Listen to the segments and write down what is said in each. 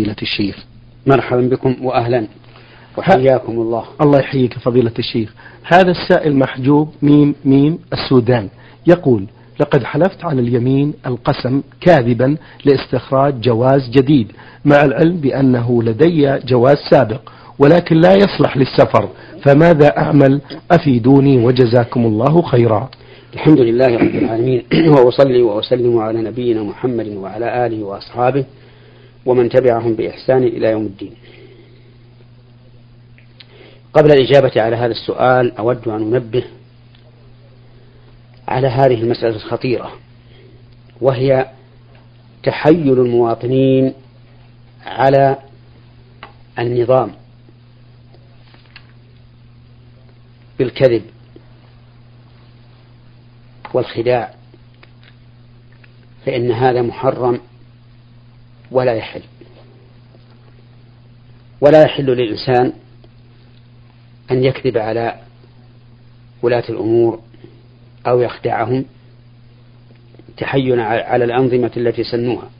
فضيلة الشيخ. مرحبا بكم وأهلا. وحياكم الله. الله يحييك فضيلة الشيخ. هذا السائل محجوب ميم ميم السودان يقول لقد حلفت على اليمين القسم كاذبا لاستخراج جواز جديد مع العلم بأنه لدي جواز سابق ولكن لا يصلح للسفر فماذا أعمل؟ أفيدوني وجزاكم الله خيرا. الحمد لله رب العالمين وأصلي وأسلم على نبينا محمد وعلى آله وأصحابه ومن تبعهم بإحسان إلى يوم الدين. قبل الإجابة على هذا السؤال أود أن أنبه على هذه المسألة الخطيرة وهي تحيل المواطنين على النظام بالكذب والخداع فإن هذا محرم ولا يحل. ولا يحل للإنسان أن يكذب على ولاة الأمور أو يخدعهم تحينا على الأنظمة التي سنوها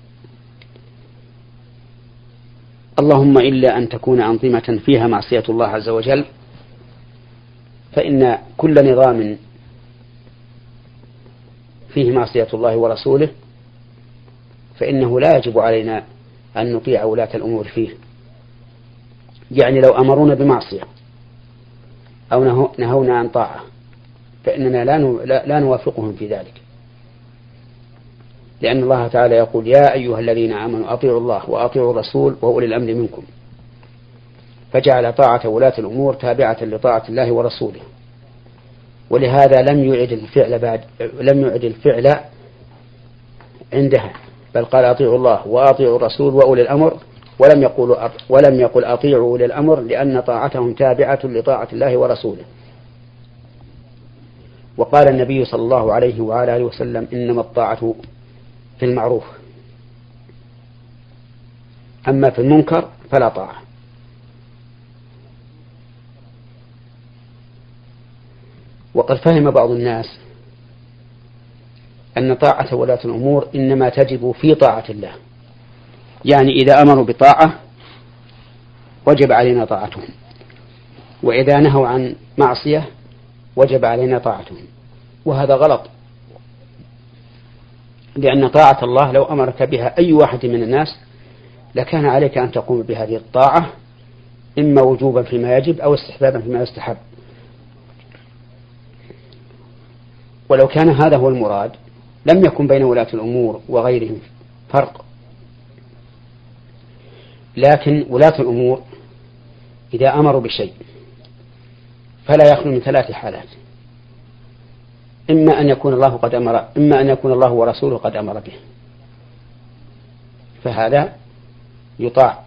اللهم إلا أن تكون أنظمة فيها معصية الله عز وجل فإن كل نظام فيه معصية الله ورسوله فإنه لا يجب علينا أن نطيع ولاة الأمور فيه. يعني لو أمرونا بمعصية أو نهونا عن طاعة فإننا لا, لا نوافقهم في ذلك. لأن الله تعالى يقول يا أيها الذين آمنوا أطيعوا الله وأطيعوا الرسول وأولي الأمر منكم. فجعل طاعة ولاة الأمور تابعة لطاعة الله ورسوله. ولهذا لم يعد الفعل بعد لم يعد الفعل عندها. بل قال أطيعوا الله وأطيعوا الرسول وأولي الأمر ولم يقول ولم يقل أطيعوا أولي الأمر لأن طاعتهم تابعة لطاعة الله ورسوله. وقال النبي صلى الله عليه وعلى آله وسلم إنما الطاعة في المعروف. أما في المنكر فلا طاعة. وقد فهم بعض الناس أن طاعة ولاة الأمور إنما تجب في طاعة الله. يعني إذا أمروا بطاعة وجب علينا طاعتهم. وإذا نهوا عن معصية وجب علينا طاعتهم. وهذا غلط. لأن طاعة الله لو أمرك بها أي واحد من الناس لكان عليك أن تقوم بهذه الطاعة إما وجوبا فيما يجب أو استحبابا فيما يستحب. ولو كان هذا هو المراد لم يكن بين ولاة الأمور وغيرهم فرق. لكن ولاة الأمور إذا أمروا بشيء فلا يخلو من ثلاث حالات. إما أن يكون الله قد أمر إما أن يكون الله ورسوله قد أمر به. فهذا يطاع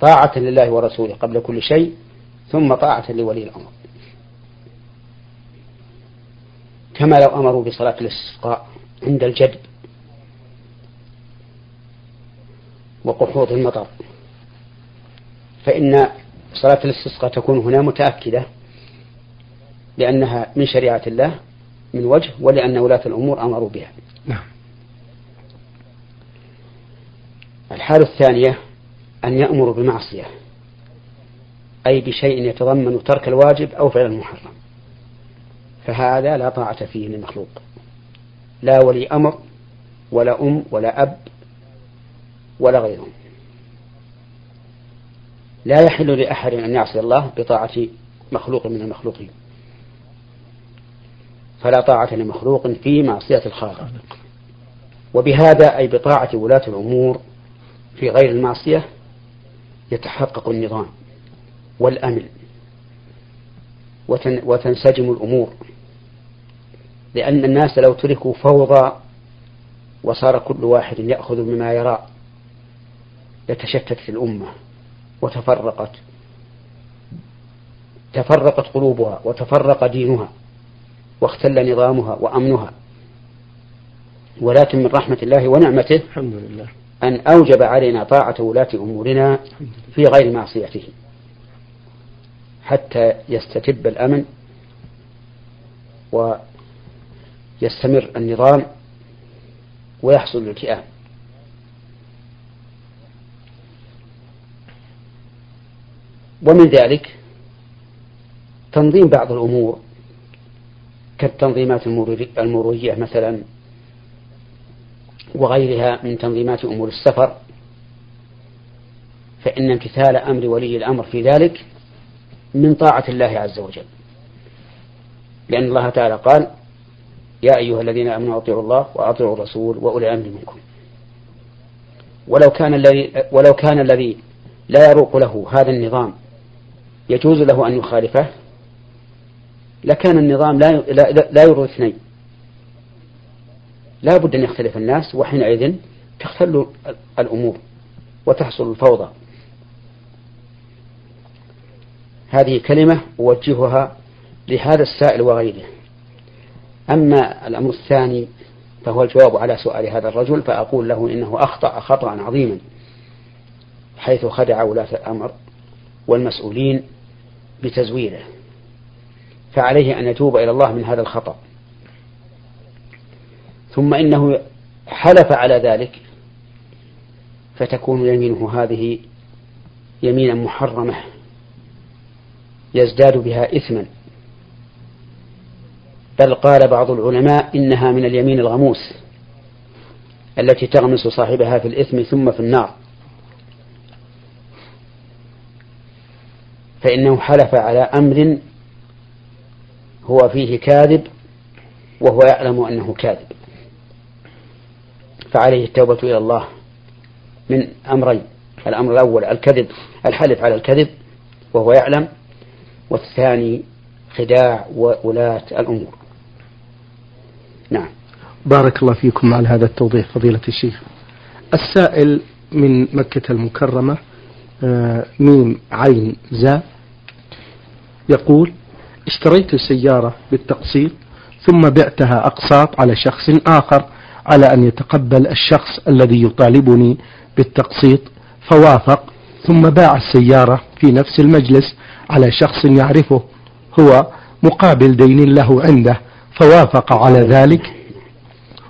طاعة لله ورسوله قبل كل شيء ثم طاعة لولي الأمر. كما لو أمروا بصلاة الاستسقاء عند الجدب وقحوط المطر. فإن صلاة الاستسقاء تكون هنا متأكدة لأنها من شريعة الله من وجه ولأن ولاة الأمور أمروا بها. نعم. الحالة الثانية أن يأمروا بمعصية أي بشيء يتضمن ترك الواجب أو فعل المحرم. فهذا لا طاعة فيه للمخلوق. لا ولي أمر ولا أم ولا أب ولا غيرهم. لا يحل لأحد أن يعصي الله بطاعة مخلوق من المخلوقين. فلا طاعة لمخلوق في معصية الخالق. وبهذا أي بطاعة ولاة الأمور في غير المعصية يتحقق النظام والأمن وتنسجم الأمور. لأن الناس لو تركوا فوضى وصار كل واحد يأخذ مما يرى لتشتت الأمة وتفرقت تفرقت قلوبها وتفرق دينها واختل نظامها وأمنها. ولكن من رحمة الله ونعمته الحمد لله. أن أوجب علينا طاعة ولاة أمورنا في غير معصيته حتى يستتب الأمن ويستمر النظام ويحصل الالتئام ومن ذلك تنظيم بعض الأمور كالتنظيمات المرورية مثلا وغيرها من تنظيمات أمور السفر. فإن امتثال أمر ولي الأمر في ذلك من طاعة الله عز وجل. لأن الله تعالى قال يا أيها الذين آمنوا أطيعوا الله وأطيعوا الرسول وأولي الأمر منكم. ولو كان الذي ولو كان الذي لا يروق له هذا النظام يجوز له أن يخالفه لكان النظام لا لا, يرضي اثنين. لا بد أن يختلف الناس وحينئذ تختل الأمور وتحصل الفوضى. هذه كلمة أوجهها لهذا السائل وغيره. أما الأمر الثاني فهو الجواب على سؤال هذا الرجل فأقول له إنه أخطأ خطأ عظيما حيث خدع ولاة الأمر والمسؤولين بتزويره فعليه أن يتوب إلى الله من هذا الخطأ. ثم إنه حلف على ذلك فتكون يمينه هذه يمينا محرمة يزداد بها إثما. بل قال بعض العلماء إنها من اليمين الغموس التي تغمس صاحبها في الإثم ثم في النار. فإنه حلف على أمر هو فيه كاذب وهو يعلم أنه كاذب. فعليه التوبة إلى الله من أمرين الأمر الأول الكذب الحلف على الكذب وهو يعلم والثاني خداع وولاة الأمور. نعم. بارك الله فيكم على هذا التوضيح فضيلة الشيخ. السائل من مكة المكرمة آه، ميم عين زا يقول اشتريت سيارة بالتقسيط ثم بعتها أقساط على شخص آخر على أن يتقبل الشخص الذي يطالبني بالتقسيط فوافق ثم باع السيارة في نفس المجلس على شخص يعرفه هو مقابل دين له عنده. فوافق على ذلك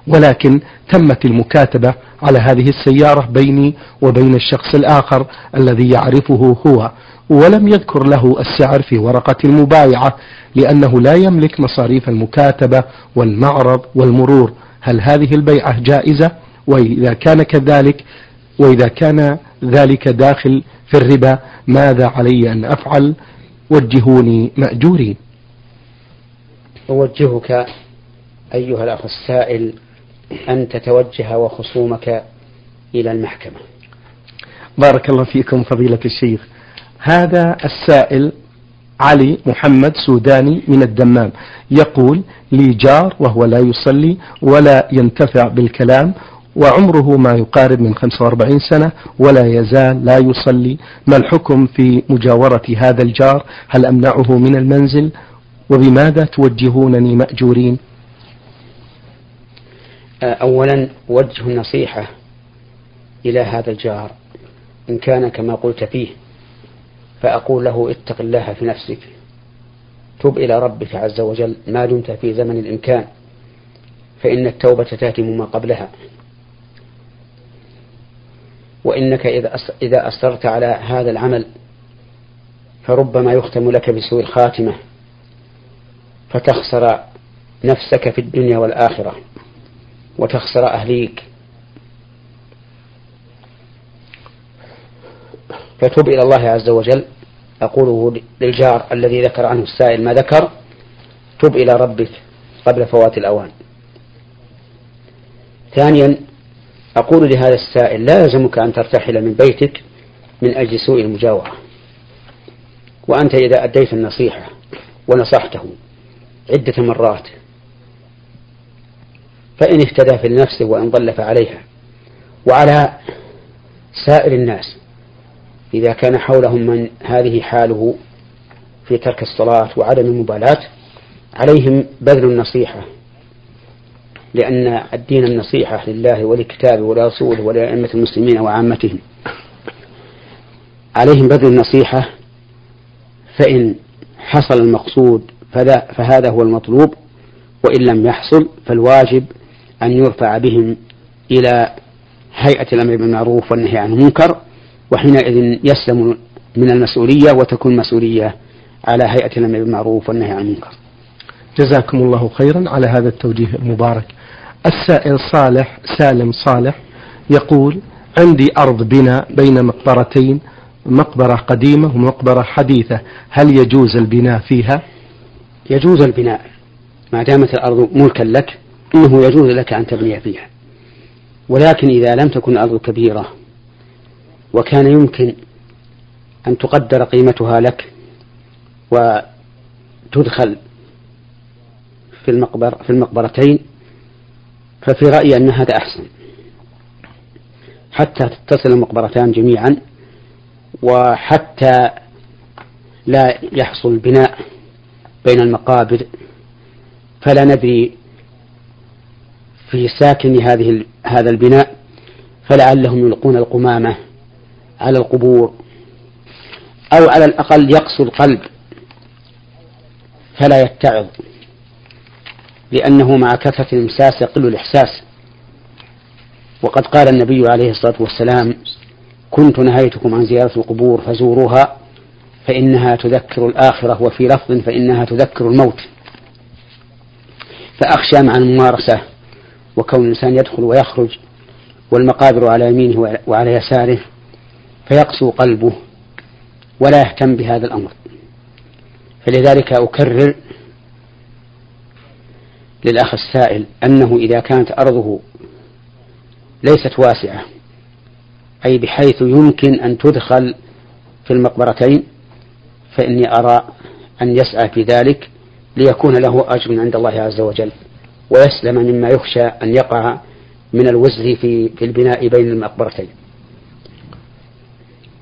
ولكن تمت المكاتبة على هذه السيارة بيني وبين الشخص الآخر الذي يعرفه هو ولم يذكر له السعر في ورقة المبايعة لأنه لا يملك مصاريف المكاتبة والمعرض والمرور. هل هذه البيعة جائزة؟ وإذا كان كذلك وإذا كان ذلك داخل في الربا ماذا علي أن أفعل؟ وجهوني مأجورين. أوجهك أيها الأخ السائل أن تتوجه وخصومك إلى المحكمة. بارك الله فيكم فضيلة الشيخ. هذا السائل علي محمد سوداني من الدمام يقول لي جار وهو لا يصلي ولا ينتفع بالكلام وعمره ما يقارب من 45 سنة ولا يزال لا يصلي. ما الحكم في مجاورة هذا الجار؟ هل أمنعه من المنزل؟ وبماذا توجهونني مأجورين؟ أولا وجه النصيحة إلى هذا الجار إن كان كما قلت فيه فأقول له اتق الله في نفسك تب إلى ربك عز وجل ما دمت في زمن الإمكان فإن التوبة تهتم ما قبلها. وإنك إذا أصررت على هذا العمل فربما يختم لك بسوء الخاتمة. فتخسر نفسك في الدنيا والآخرة وتخسر أهليك. فتب إلى الله عز وجل. أقوله للجار الذي ذكر عنه السائل ما ذكر؟ تب إلى ربك قبل فوات الأوان. ثانيا أقول لهذا السائل لا يلزمك أن ترتحل من بيتك من أجل سوء المجاورة وأنت إذا أديت النصيحة ونصحته عدة مرات. فإن اهتدى في نفسه وإن ضل فعليها. وعلى سائر الناس إذا كان حولهم من هذه حاله في ترك الصلاة وعدم المبالاة عليهم بذل النصيحة. لأن الدين النصيحة لله ولكتابه ولرسوله ولأئمة المسلمين وعامتهم. عليهم بذل النصيحة فإن حصل المقصود فهذا هو المطلوب وإن لم يحصل فالواجب أن يرفع بهم إلى هيئة الأمر بالمعروف والنهي عن المنكر وحينئذ يسلم من المسؤولية وتكون مسؤولية على هيئة الأمر بالمعروف والنهي عن المنكر. جزاكم الله خيرا على هذا التوجيه المبارك. السائل صالح سالم صالح يقول عندي أرض بناء بين مقبرتين مقبرة قديمة ومقبرة حديثة هل يجوز البناء فيها؟ يجوز البناء. ما دامت الأرض ملكا لك إنه يجوز لك أن تبني فيها. ولكن إذا لم تكن الأرض كبيرة وكان يمكن أن تقدر قيمتها لك وتدخل في المقبر في المقبرتين ففي رأيي أن هذا أحسن. حتى تتصل المقبرتان جميعا وحتى لا يحصل البناء بين المقابر فلا ندري في ساكن هذه هذا البناء فلعلهم يلقون القمامة على القبور أو على الأقل يقسو القلب فلا يتعظ لأنه مع كثرة الإمساس يقل الإحساس. وقد قال النبي عليه الصلاة والسلام كنت نهيتكم عن زيارة القبور فزوروها فإنها تذكر الآخرة وفي لفظ فإنها تذكر الموت. فأخشى مع الممارسة وكون الإنسان يدخل ويخرج والمقابر على يمينه وعلى يساره فيقسو قلبه ولا يهتم بهذا الأمر. فلذلك أكرر للأخ السائل أنه إذا كانت أرضه ليست واسعة أي بحيث يمكن أن تدخل في المقبرتين فإني أرى أن يسعى في ذلك ليكون له أجر عند الله عز وجل ويسلم مما يخشى أن يقع من الوزر في في البناء بين المقبرتين.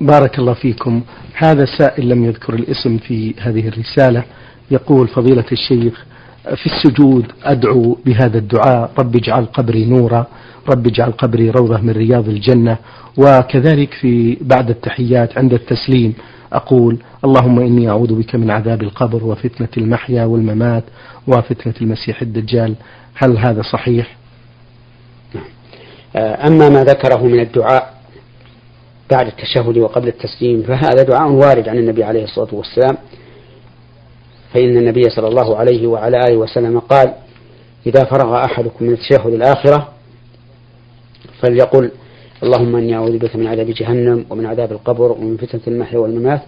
بارك الله فيكم. هذا سائل لم يذكر الاسم في هذه الرسالة. يقول فضيلة الشيخ في السجود أدعو بهذا الدعاء رب اجعل قبري نورا رب اجعل قبري روضة من رياض الجنة وكذلك في بعد التحيات عند التسليم. أقول اللهم إني أعوذ بك من عذاب القبر وفتنة المحيا والممات وفتنة المسيح الدجال هل هذا صحيح؟ أما ما ذكره من الدعاء بعد التشهد وقبل التسليم فهذا دعاء وارد عن النبي عليه الصلاة والسلام فإن النبي صلى الله عليه وعلى آله وسلم قال إذا فرغ أحدكم من التشهد الآخرة فليقل اللهم إني أعوذ بك من عذاب جهنم ومن عذاب القبر ومن فتنة المحيا والممات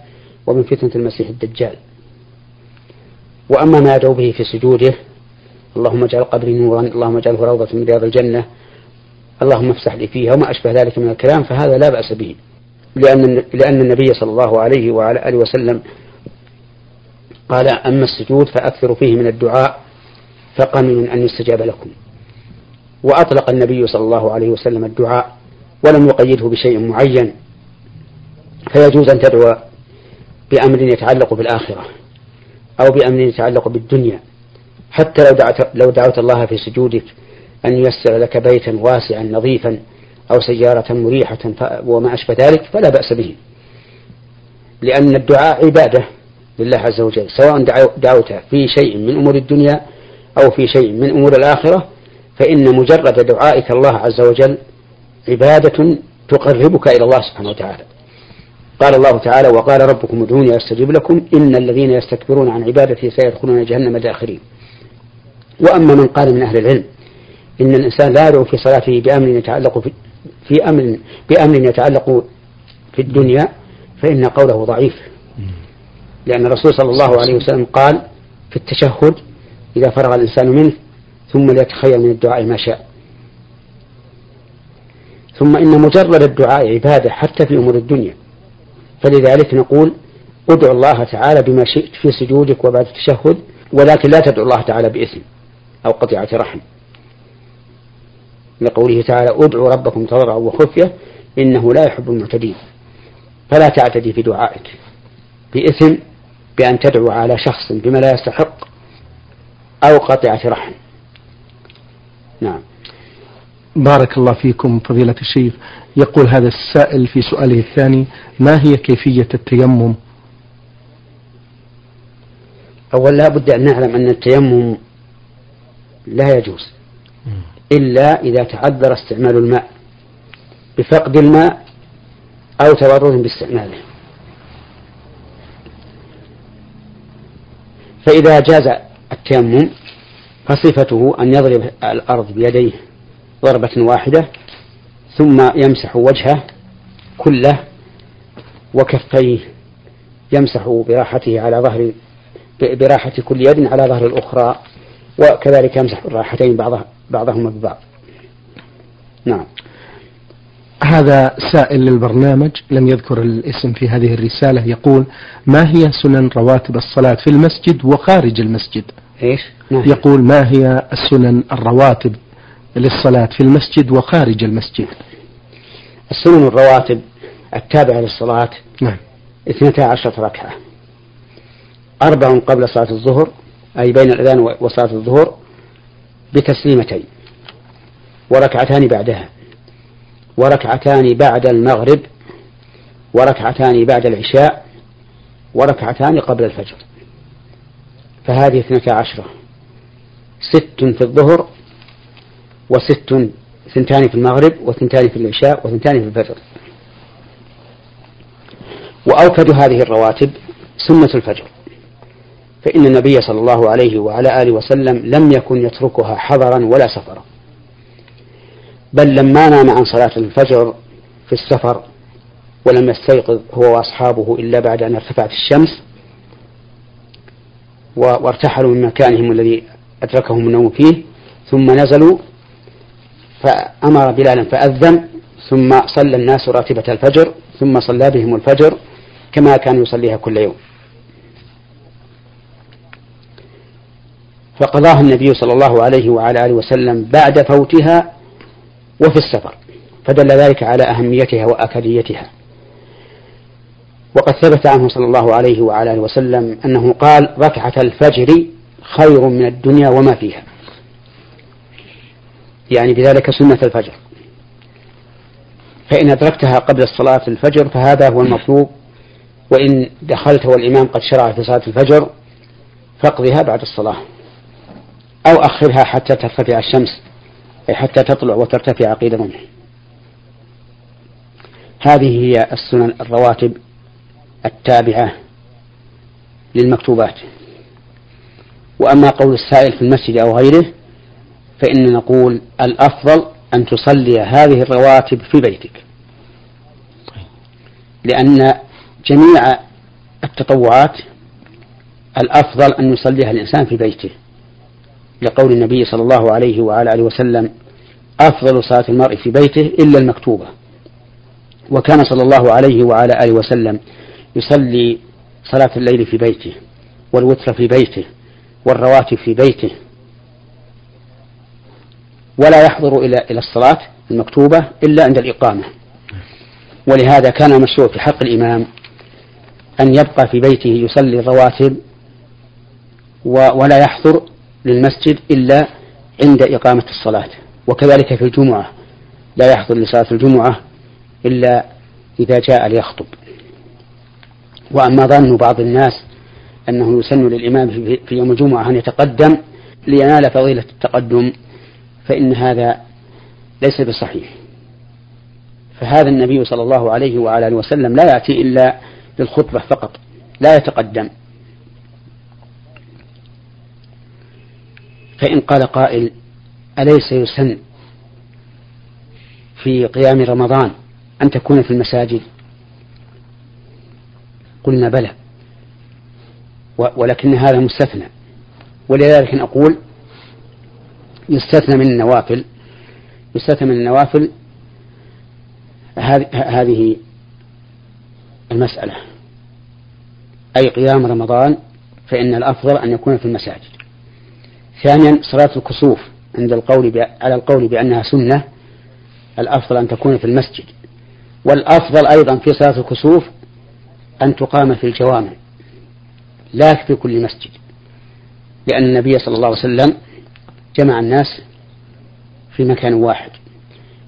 ومن فتنة المسيح الدجال. وأما ما يدعو به في سجوده اللهم اجعل قبري نورا اللهم اجعله روضة من رياض الجنة. اللهم افسح لي فيها وما أشبه ذلك من الكلام فهذا لا بأس به. لأن لأن النبي صلى الله عليه وعلى آله وسلم قال أما السجود فأكثروا فيه من الدعاء فقمن أن يستجاب لكم. وأطلق النبي صلى الله عليه وسلم الدعاء. ولم يقيده بشيء معين فيجوز أن تدعو بأمر يتعلق بالآخرة أو بأمر يتعلق بالدنيا. حتى لو دعت, لو دعوت الله في سجودك أن ييسر لك بيتا واسعا نظيفا أو سيارة مريحة وما أشبه ذلك فلا بأس به. لأن الدعاء عبادة لله عز وجل سواء دعوت في شيء من أمور الدنيا أو في شيء من أمور الآخرة فإن مجرد دعائك الله عز وجل عبادة تقربك إلى الله سبحانه وتعالى. قال الله تعالى وقال ربكم ادعوني أستجب لكم إن الذين يستكبرون عن عبادتي سيدخلون جهنم داخرين. وأما من قال من أهل العلم إن الإنسان لا يدعو في صلاته بأمر يتعلق في, في أمر بأمر يتعلق في الدنيا فإن قوله ضعيف. لأن الرسول صلى الله عليه وسلم قال في التشهد إذا فرغ الإنسان منه ثم ليتخير من الدعاء ما شاء. ثم إن مجرد الدعاء عبادة حتى في أمور الدنيا. فلذلك نقول ادعو الله تعالى بما شئت في سجودك وبعد التشهد ولكن لا تدعو الله تعالى بإثم أو قطيعة رحم. لقوله تعالى ادعوا ربكم تضرعا وخفية إنه لا يحب المعتدين. فلا تعتدي في دعائك. بإثم بأن تدعو على شخص بما لا يستحق أو قطيعة رحم. نعم. بارك الله فيكم فضيلة الشيخ. يقول هذا السائل في سؤاله الثاني ما هي كيفية التيمم؟ أولا لا بد أن نعلم أن التيمم لا يجوز إلا إذا تعذر استعمال الماء بفقد الماء أو تضرر باستعماله. فإذا جاز التيمم فصفته أن يضرب الأرض بيديه. ضربة واحدة ثم يمسح وجهه كله وكفيه يمسح براحته على ظهر براحة كل يد على ظهر الأخرى وكذلك يمسح الراحتين بعضها بعضهما ببعض نعم هذا سائل للبرنامج لم يذكر الاسم في هذه الرسالة يقول ما هي سنن رواتب الصلاة في المسجد وخارج المسجد إيش؟ نعم. يقول ما هي السنن الرواتب للصلاة في المسجد وخارج المسجد. السنن الرواتب التابعة للصلاة. نعم. اثنتا عشرة ركعة. أربع قبل صلاة الظهر أي بين الأذان وصلاة الظهر بتسليمتين. وركعتان بعدها. وركعتان بعد المغرب وركعتان بعد العشاء وركعتان قبل الفجر. فهذه اثنتا عشرة. ست في الظهر وست ثنتان في المغرب وثنتان في العشاء وثنتان في الفجر. وأوكد هذه الرواتب سنة الفجر. فإن النبي صلى الله عليه وعلى آله وسلم لم يكن يتركها حضرا ولا سفرا. بل لما نام عن صلاة الفجر في السفر ولم يستيقظ هو وأصحابه إلا بعد أن ارتفعت الشمس وارتحلوا من مكانهم الذي أدركهم النوم فيه ثم نزلوا فأمر بلالا فأذن ثم صلى الناس راتبة الفجر ثم صلى بهم الفجر كما كان يصليها كل يوم. فقضاها النبي صلى الله عليه وعلى آله وسلم بعد فوتها وفي السفر فدل ذلك على أهميتها وأكديتها. وقد ثبت عنه صلى الله عليه وعلى آله وسلم أنه قال ركعة الفجر خير من الدنيا وما فيها. يعني بذلك سنة الفجر. فإن أدركتها قبل الصلاة الفجر فهذا هو المطلوب وإن دخلت والإمام قد شرع في صلاة الفجر فاقضها بعد الصلاة. أو أخرها حتى ترتفع الشمس أي حتى تطلع وترتفع قيد رمح هذه هي السنن الرواتب التابعة للمكتوبات. وأما قول السائل في المسجد أو غيره فإن نقول الأفضل أن تصلي هذه الرواتب في بيتك. لأن جميع التطوعات الأفضل أن يصليها الإنسان في بيته. لقول النبي صلى الله عليه وعلى آله وسلم أفضل صلاة المرء في بيته إلا المكتوبة. وكان صلى الله عليه وعلى آله وسلم يصلي صلاة الليل في بيته والوتر في بيته والرواتب في بيته ولا يحضر إلى إلى الصلاة المكتوبة إلا عند الإقامة. ولهذا كان مشروع في حق الإمام أن يبقى في بيته يصلي الرواتب ولا يحضر للمسجد إلا عند إقامة الصلاة. وكذلك في الجمعة. لا يحضر لصلاة الجمعة إلا إذا جاء ليخطب. وأما ظن بعض الناس أنه يسن للإمام في يوم الجمعة أن يتقدم لينال فضيلة التقدم فإن هذا ليس بصحيح. فهذا النبي صلى الله عليه وعلى آله وسلم لا يأتي إلا للخطبة فقط لا يتقدم. فإن قال قائل أليس يسن في قيام رمضان أن تكون في المساجد؟ قلنا بلى. ولكن هذا مستثنى. ولذلك نقول يستثنى من النوافل يستثنى من النوافل هذه المسألة. أي قيام رمضان فإن الأفضل أن يكون في المساجد. ثانيا صلاة الكسوف عند القول على القول بأنها سنة الأفضل أن تكون في المسجد. والأفضل أيضا في صلاة الكسوف أن تقام في الجوامع لا في كل مسجد. لأن النبي صلى الله عليه وسلم جمع الناس في مكان واحد.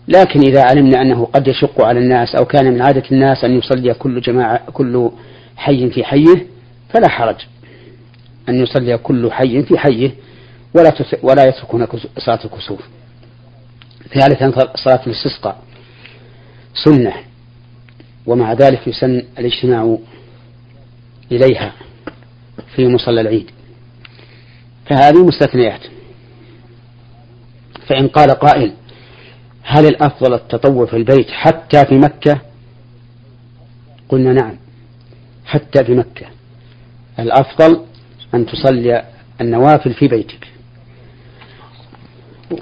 لكن إذا علمنا أنه قد يشق على الناس أو كان من عادة الناس أن يصلي كل جماعة كل حي في حيه فلا حرج. أن يصلي كل حي في حيه ولا ولا يتركون صلاة الكسوف. ثالثا صلاة الاستسقاء. سنة. ومع ذلك يسن الاجتماع إليها في مصلى العيد. فهذه مستثنيات. فإن قال قائل هل الأفضل التطوع في البيت حتى في مكة؟ قلنا نعم حتى في مكة. الأفضل أن تصلي النوافل في بيتك.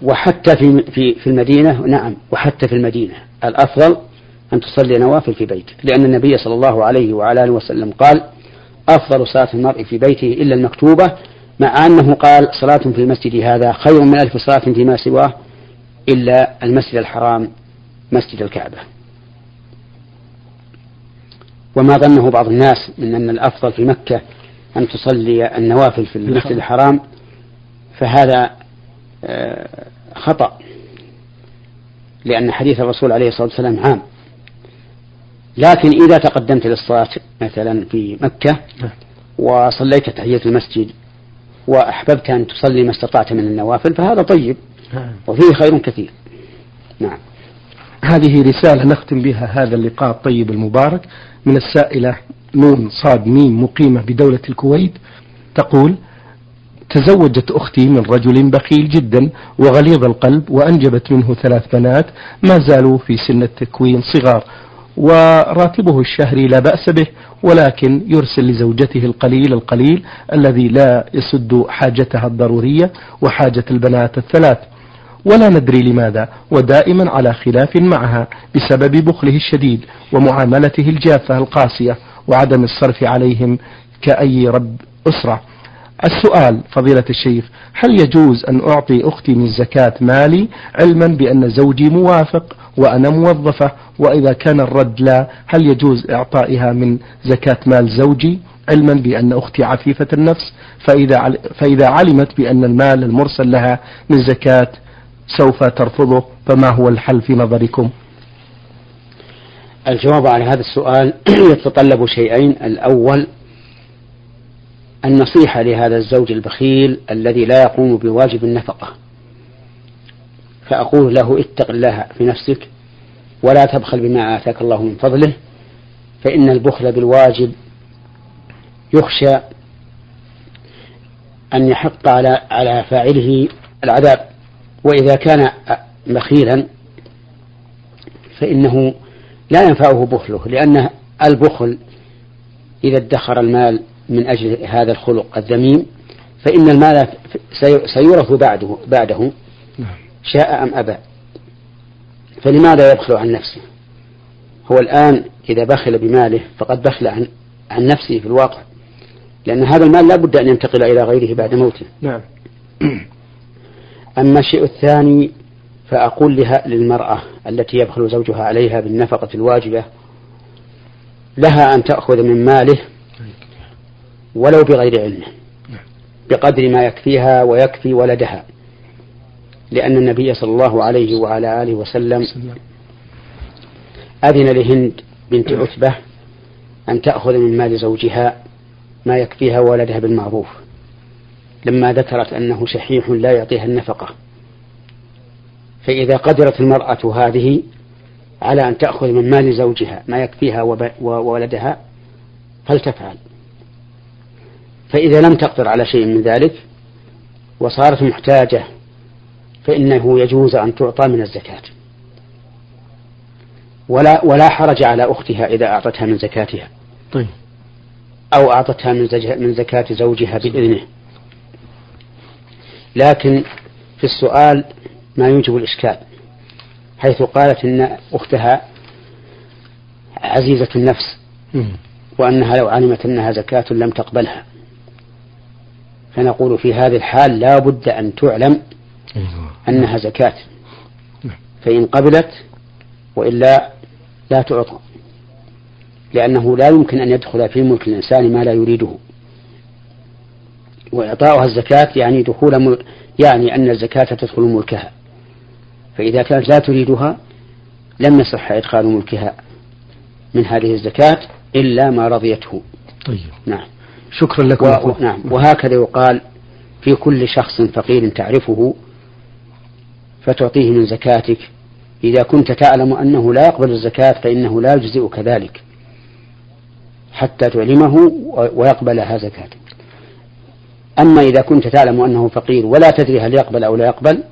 وحتى في في في المدينة نعم وحتى في المدينة. الأفضل أن تصلي نوافل في بيتك. لأن النبي صلى الله عليه وعلى آله وسلم قال أفضل صلاة المرء في بيته إلا المكتوبة مع أنه قال صلاة في المسجد هذا خير من ألف صلاة فيما سواه إلا المسجد الحرام مسجد الكعبة. وما ظنه بعض الناس من أن الأفضل في مكة أن تصلي النوافل في المسجد الحرام فهذا آه، خطأ لأن حديث الرسول عليه الصلاة والسلام عام. لكن إذا تقدمت للصلاة مثلا في مكة نعم. وصليت تحية المسجد وأحببت أن تصلي ما استطعت من النوافل فهذا طيب. نعم. وفيه خير كثير. نعم. هذه رسالة نختم بها هذا اللقاء الطيب المبارك من السائلة نون صاد ميم مقيمة بدولة الكويت تقول تزوجت أختي من رجل بخيل جدا وغليظ القلب وأنجبت منه ثلاث بنات ما زالوا في سن التكوين صغار. وراتبه الشهري لا بأس به ولكن يرسل لزوجته القليل القليل الذي لا يسد حاجتها الضرورية وحاجة البنات الثلاث. ولا ندري لماذا ودائما على خلاف معها بسبب بخله الشديد ومعاملته الجافة القاسية وعدم الصرف عليهم كأي رب أسرة. السؤال فضيلة الشيخ هل يجوز أن أعطي أختي من زكاة مالي علما بأن زوجي موافق وأنا موظفة وإذا كان الرد لا هل يجوز إعطائها من زكاة مال زوجي؟ علما بأن أختي عفيفة النفس فإذا, فإذا علمت بأن المال المرسل لها من زكاة سوف ترفضه فما هو الحل في نظركم؟ الجواب على هذا السؤال يتطلب شيئين. الأول النصيحة لهذا الزوج البخيل الذي لا يقوم بواجب النفقة. فأقول له اتق الله في نفسك ولا تبخل بما آتاك الله من فضله فإن البخل بالواجب يخشى أن يحق على على فاعله العذاب وإذا كان بخيلا فإنه لا ينفعه بخله لأن البخل إذا ادخر المال من أجل هذا الخلق الذميم فإن المال سيورث بعده بعده نعم. شاء أم أبى. فلماذا يبخل عن نفسه؟ هو الآن إذا بخل بماله فقد بخل عن عن نفسه في الواقع. لأن هذا المال لا بد أن ينتقل إلى غيره بعد موته. نعم. أما الشيء الثاني فأقول لها للمرأة التي يبخل زوجها عليها بالنفقة الواجبة لها أن تأخذ من ماله ولو بغير علمه بقدر ما يكفيها ويكفي ولدها. لأن النبي صلى الله عليه وعلى آله وسلم أذن لهند بنت عتبة أن تأخذ من مال زوجها ما يكفيها ولدها بالمعروف لما ذكرت أنه شحيح لا يعطيها النفقة. فإذا قدرت المرأة هذه على أن تأخذ من مال زوجها ما يكفيها وولدها فلتفعل. فإذا لم تقدر على شيء من ذلك وصارت محتاجة فإنه يجوز أن تعطى من الزكاة. ولا ولا حرج على أختها إذا أعطتها من زكاتها. طيب. أو أعطتها من من زكاة زوجها بإذنه. لكن في السؤال ما يوجب الإشكال حيث قالت إن أختها عزيزة النفس وأنها لو علمت أنها زكاة لم تقبلها. فنقول في هذه الحال لا بد أن تعلم أيوة. أنها زكاة. نعم. فإن قبلت وإلا لا تعطى لأنه لا يمكن أن يدخل في ملك الإنسان ما لا يريده. وإعطاؤها الزكاة يعني دخول مل... يعني أن الزكاة تدخل ملكها. فإذا كانت لا تريدها لم يصح إدخال ملكها من هذه الزكاة إلا ما رضيته. طيب. نعم. شكرا لكم. و... نعم. وهكذا يقال في كل شخص فقير تعرفه فتعطيه من زكاتك. إذا كنت تعلم أنه لا يقبل الزكاة فإنه لا يجزئك ذلك حتى تعلمه ويقبلها زكاتك. أما إذا كنت تعلم أنه فقير ولا تدري هل يقبل أو لا يقبل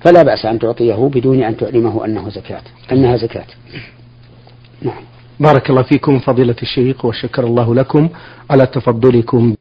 فلا بأس أن تعطيه بدون أن تعلمه أنه زكاة أنها زكاة. نعم. بارك الله فيكم فضيلة الشيخ وشكر الله لكم. على تفضلكم.